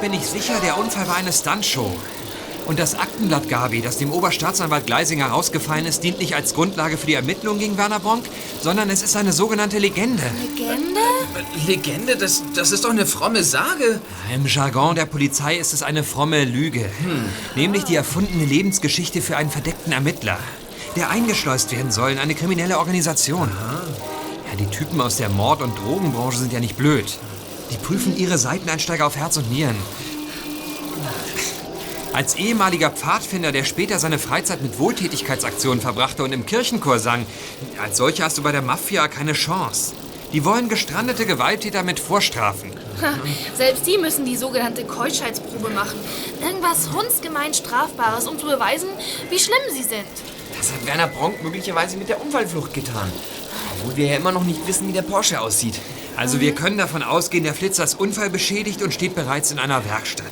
Bin ich sicher, der Unfall war eine Stuntshow. Und das Aktenblatt Gabi, das dem Oberstaatsanwalt Gleisinger rausgefallen ist, dient nicht als Grundlage für die Ermittlungen gegen Werner Bronk, sondern es ist eine sogenannte Legende. Legende? Legende, das, das ist doch eine fromme Sage. Im Jargon der Polizei ist es eine fromme Lüge. Nämlich die erfundene Lebensgeschichte für einen verdeckten Ermittler, der eingeschleust werden soll in eine kriminelle Organisation. Ja, die Typen aus der Mord- und Drogenbranche sind ja nicht blöd. Die prüfen ihre Seiteneinsteiger auf Herz und Nieren. Als ehemaliger Pfadfinder, der später seine Freizeit mit Wohltätigkeitsaktionen verbrachte und im Kirchenchor sang, als solcher hast du bei der Mafia keine Chance. Die wollen gestrandete Gewalttäter mit Vorstrafen. Ha, Selbst die müssen die sogenannte Keuschheitsprobe machen. Irgendwas hundsgemein Strafbares, um zu beweisen, wie schlimm sie sind. Das hat Werner Bronk möglicherweise mit der Unfallflucht getan. Obwohl wir ja immer noch nicht wissen, wie der Porsche aussieht. Also wir können davon ausgehen, der Flitzer ist unfallbeschädigt und steht bereits in einer Werkstatt.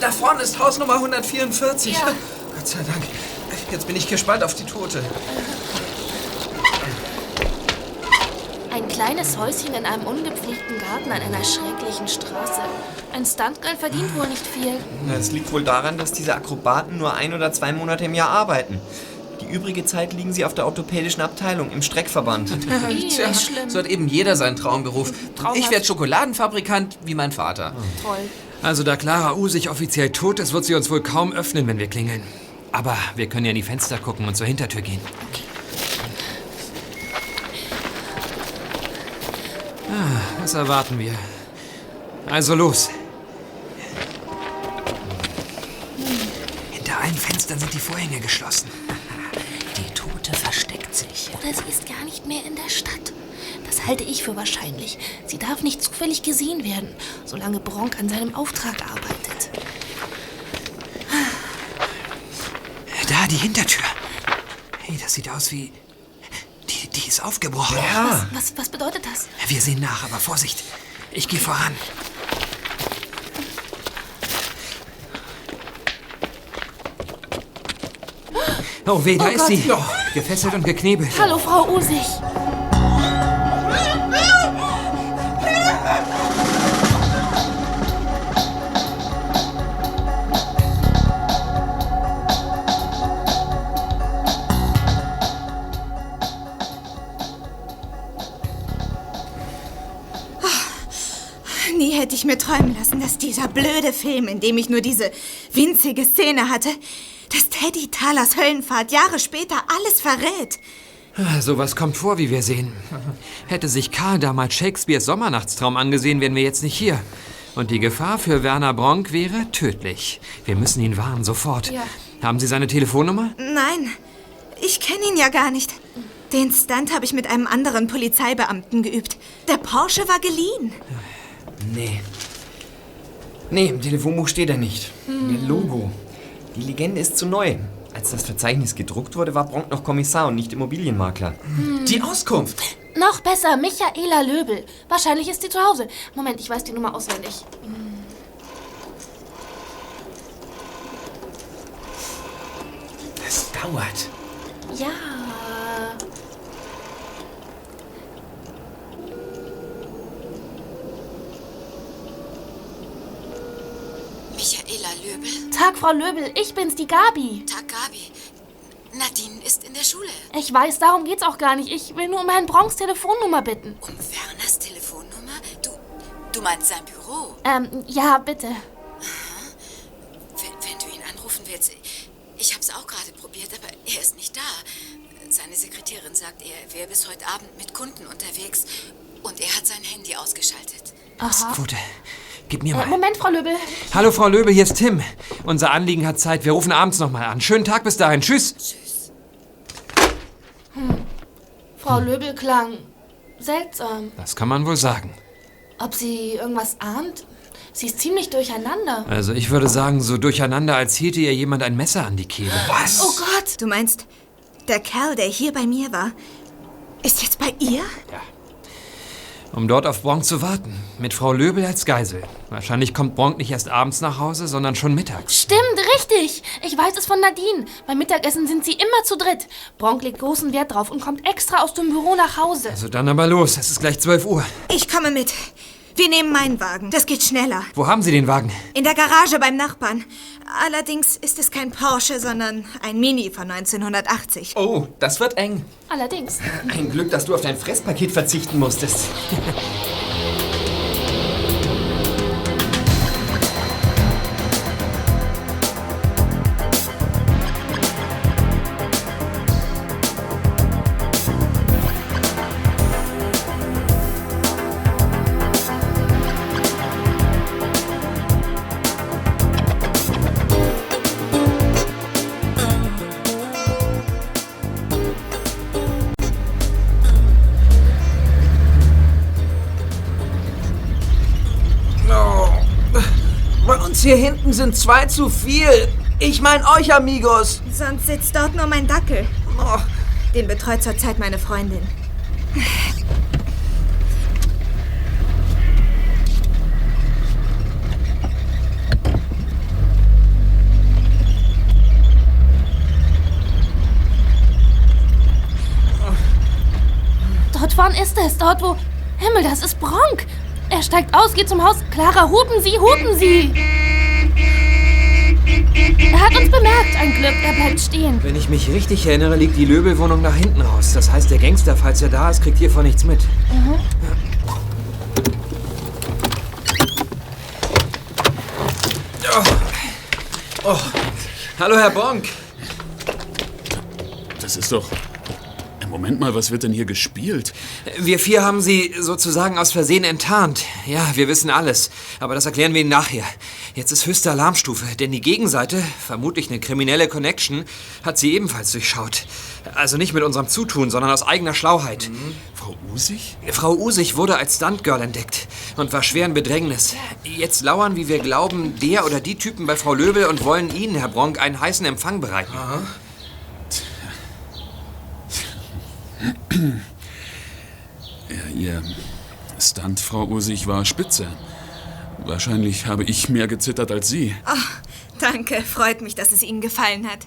Da vorne ist Haus Nummer 144. Gott sei Dank. Jetzt bin ich gespannt auf die Tote. Ein kleines Häuschen in einem ungepflegten Garten an einer schrecklichen Straße. Ein Stuntgirl verdient wohl nicht viel. Das liegt wohl daran, dass diese Akrobaten nur ein oder zwei Monate im Jahr arbeiten. Die übrige Zeit liegen sie auf der orthopädischen Abteilung im Streckverband. Tja, so hat eben jeder seinen Traumberuf. Ich werde Schokoladenfabrikant wie mein Vater. Toll. Also da Clara U sich offiziell tot ist, wird sie uns wohl kaum öffnen, wenn wir klingeln. Aber wir können ja in die Fenster gucken und zur Hintertür gehen. Ah, was erwarten wir? Also los. Hinter allen Fenstern sind die Vorhänge geschlossen. Oder sie ist gar nicht mehr in der Stadt. Das halte ich für wahrscheinlich. Sie darf nicht zufällig gesehen werden, solange Bronk an seinem Auftrag arbeitet. Da, die Hintertür. Hey, das sieht aus wie... Die, die ist aufgebrochen. Was, was, was bedeutet das? Wir sehen nach, aber Vorsicht. Ich gehe voran. Oh weh, da Oh ist Gott. sie. Gefesselt und geknebelt. Hallo, Frau Usig. Nie hätte ich mir träumen lassen, dass dieser blöde Film, in dem ich nur diese winzige Szene hatte, dass Teddy Talers Höllenfahrt Jahre später alles verrät. Ah, Sowas kommt vor, wie wir sehen. Hätte sich Karl damals Shakespeares Sommernachtstraum angesehen, wären wir jetzt nicht hier. Und die Gefahr für Werner Bronk wäre tödlich. Wir müssen ihn warnen, sofort. Ja. Haben Sie seine Telefonnummer? Nein, ich kenne ihn ja gar nicht. Den Stunt habe ich mit einem anderen Polizeibeamten geübt. Der Porsche war geliehen. Nee. Nee, im Telefonbuch steht er nicht. Der Logo. Die Legende ist zu neu. Als das Verzeichnis gedruckt wurde, war Bronk noch Kommissar und nicht Immobilienmakler. Die Auskunft. Noch besser, Michaela Löbel. Wahrscheinlich ist sie zu Hause. Moment, ich weiß die Nummer auswendig. Es dauert. Ja. Michaela Löbel? Tag, Frau Löbel, ich bin's, die Gabi. Tag, Gabi. Nadine ist in der Schule. Ich weiß, darum geht's auch gar nicht. Ich will nur um Herrn Bronks Telefonnummer bitten. Um Werners Telefonnummer? Du, du meinst sein Büro? Ähm, ja, bitte. Wenn, wenn du ihn anrufen willst. Ich hab's auch gerade probiert, aber er ist nicht da. Seine Sekretärin sagt, er wäre bis heute Abend mit Kunden unterwegs und er hat sein Handy ausgeschaltet. Aha. Quote. Gib mir Äh, mal. Moment, Frau Löbel. Hallo, Frau Löbel, hier ist Tim. Unser Anliegen hat Zeit. Wir rufen abends nochmal an. Schönen Tag bis dahin. Tschüss. Hm. Frau Löbel klang seltsam. Das kann man wohl sagen. Ob sie irgendwas ahnt? Sie ist ziemlich durcheinander. Also ich würde sagen, so durcheinander, als hielte ihr jemand ein Messer an die Kehle. Was? Oh Gott! Du meinst, der Kerl, der hier bei mir war, ist jetzt bei ihr? Um dort auf Bronk zu warten. Mit Frau Löbel als Geisel. Wahrscheinlich kommt Bronk nicht erst abends nach Hause, sondern schon mittags. Stimmt, richtig. Ich weiß es von Nadine. Beim Mittagessen sind sie immer zu dritt. Bronk legt großen Wert drauf und kommt extra aus dem Büro nach Hause. Also dann aber los. Es ist gleich 12 Uhr. Ich komme mit. Wir nehmen meinen Wagen. Das geht schneller. Wo haben Sie den Wagen? In der Garage beim Nachbarn. Allerdings ist es kein Porsche, sondern ein Mini von 1980. Oh, das wird eng. Allerdings. Ein Glück, dass du auf dein Fresspaket verzichten musstest. Uns hier hinten sind zwei zu viel. Ich mein euch, Amigos. Sonst sitzt dort nur mein Dackel. Den betreut zurzeit meine Freundin. Dort vorne ist es. Dort, wo... Himmel, das ist Bronk. Er steigt aus, geht zum Haus. Clara, hupen Sie, hupen Sie. Er hat uns bemerkt. Ein Glück, er bleibt stehen. Wenn ich mich richtig erinnere, liegt die Löbelwohnung nach hinten raus. Das heißt, der Gangster, falls er da ist, kriegt hiervon nichts mit. Mhm. Oh. Hallo, Herr Bonk. Das ist doch. Moment mal, was wird denn hier gespielt? Wir vier haben sie sozusagen aus Versehen enttarnt. Ja, wir wissen alles. Aber das erklären wir Ihnen nachher. Jetzt ist höchste Alarmstufe, denn die Gegenseite, vermutlich eine kriminelle Connection, hat sie ebenfalls durchschaut. Also nicht mit unserem Zutun, sondern aus eigener Schlauheit. Frau Usig? Frau Usig wurde als Stuntgirl entdeckt und war schwer in Bedrängnis. Jetzt lauern, wie wir glauben, der oder die Typen bei Frau Löbel und wollen Ihnen, Herr Bronk, einen heißen Empfang bereiten. Ja, ihr Stunt, Frau Usig, war spitze. Wahrscheinlich habe ich mehr gezittert als Sie. Ach, danke. Freut mich, dass es Ihnen gefallen hat.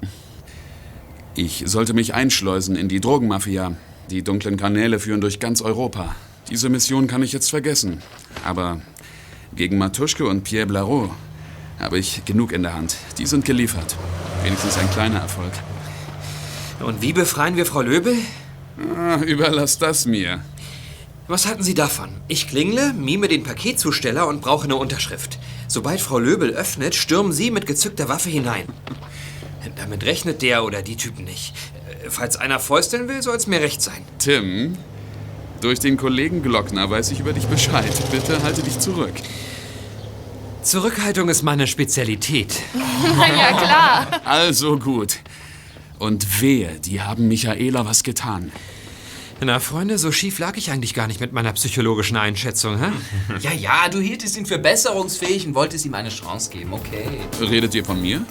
Ich sollte mich einschleusen in die Drogenmafia. Die dunklen Kanäle führen durch ganz Europa. Diese Mission kann ich jetzt vergessen. Aber gegen Matuschke und Pierre Blareau habe ich genug in der Hand. Die sind geliefert. Wenigstens ein kleiner Erfolg. Und wie befreien wir Frau Löbel? Ah, überlass das mir. Was halten Sie davon? Ich klingle, mime den Paketzusteller und brauche eine Unterschrift. Sobald Frau Löbel öffnet, stürmen Sie mit gezückter Waffe hinein. Damit rechnet der oder die Typen nicht. Äh, Falls einer fäusteln will, soll es mir recht sein. Tim, durch den Kollegen Glockner weiß ich über dich Bescheid. Bitte halte dich zurück. Zurückhaltung ist meine Spezialität. ja, klar. Also gut. Und wehe, die haben Michaela was getan. Na, Freunde, so schief lag ich eigentlich gar nicht mit meiner psychologischen Einschätzung, hä? Ja, ja, du hieltest ihn für besserungsfähig und wolltest ihm eine Chance geben, okay. Redet ihr von mir?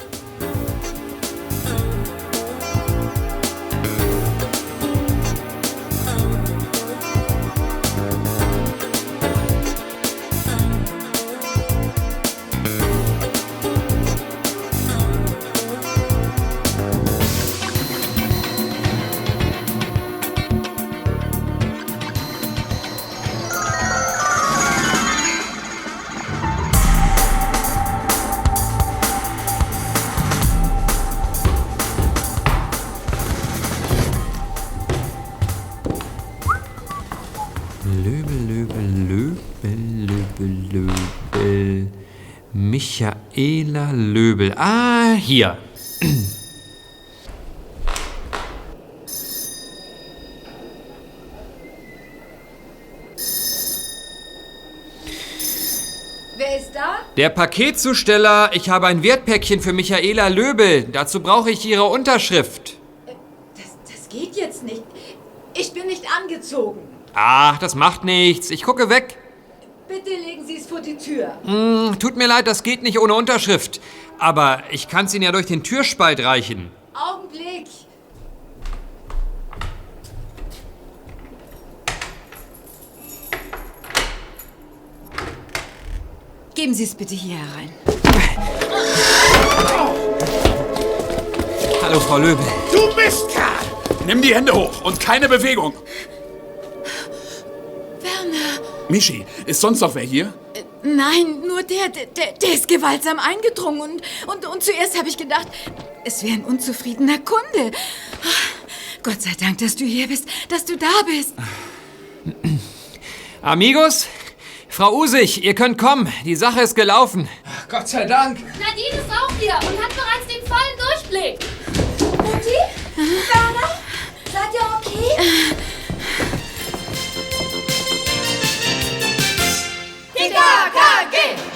Michaela Löbel. Ah, hier. Wer ist da? Der Paketzusteller, ich habe ein Wertpäckchen für Michaela Löbel. Dazu brauche ich Ihre Unterschrift. Das, das geht jetzt nicht. Ich bin nicht angezogen. Ach, das macht nichts. Ich gucke weg. Bitte legen vor die Tür. Hm, tut mir leid, das geht nicht ohne Unterschrift. Aber ich kann es Ihnen ja durch den Türspalt reichen. Augenblick. Geben Sie es bitte hier herein. Hallo, Frau Löbel. Du Mistkerl! Nimm die Hände hoch und keine Bewegung. Werner. Michi, ist sonst noch wer hier? Nein, nur der, der, der ist gewaltsam eingedrungen und, und, und zuerst habe ich gedacht, es wäre ein unzufriedener Kunde. Gott sei Dank, dass du hier bist, dass du da bist. Amigos, Frau Usig, ihr könnt kommen. Die Sache ist gelaufen. Gott sei Dank. Nadine ist auch hier und hat bereits den vollen Durchblick. Mutti? Werner? Seid ihr okay? 기가 가기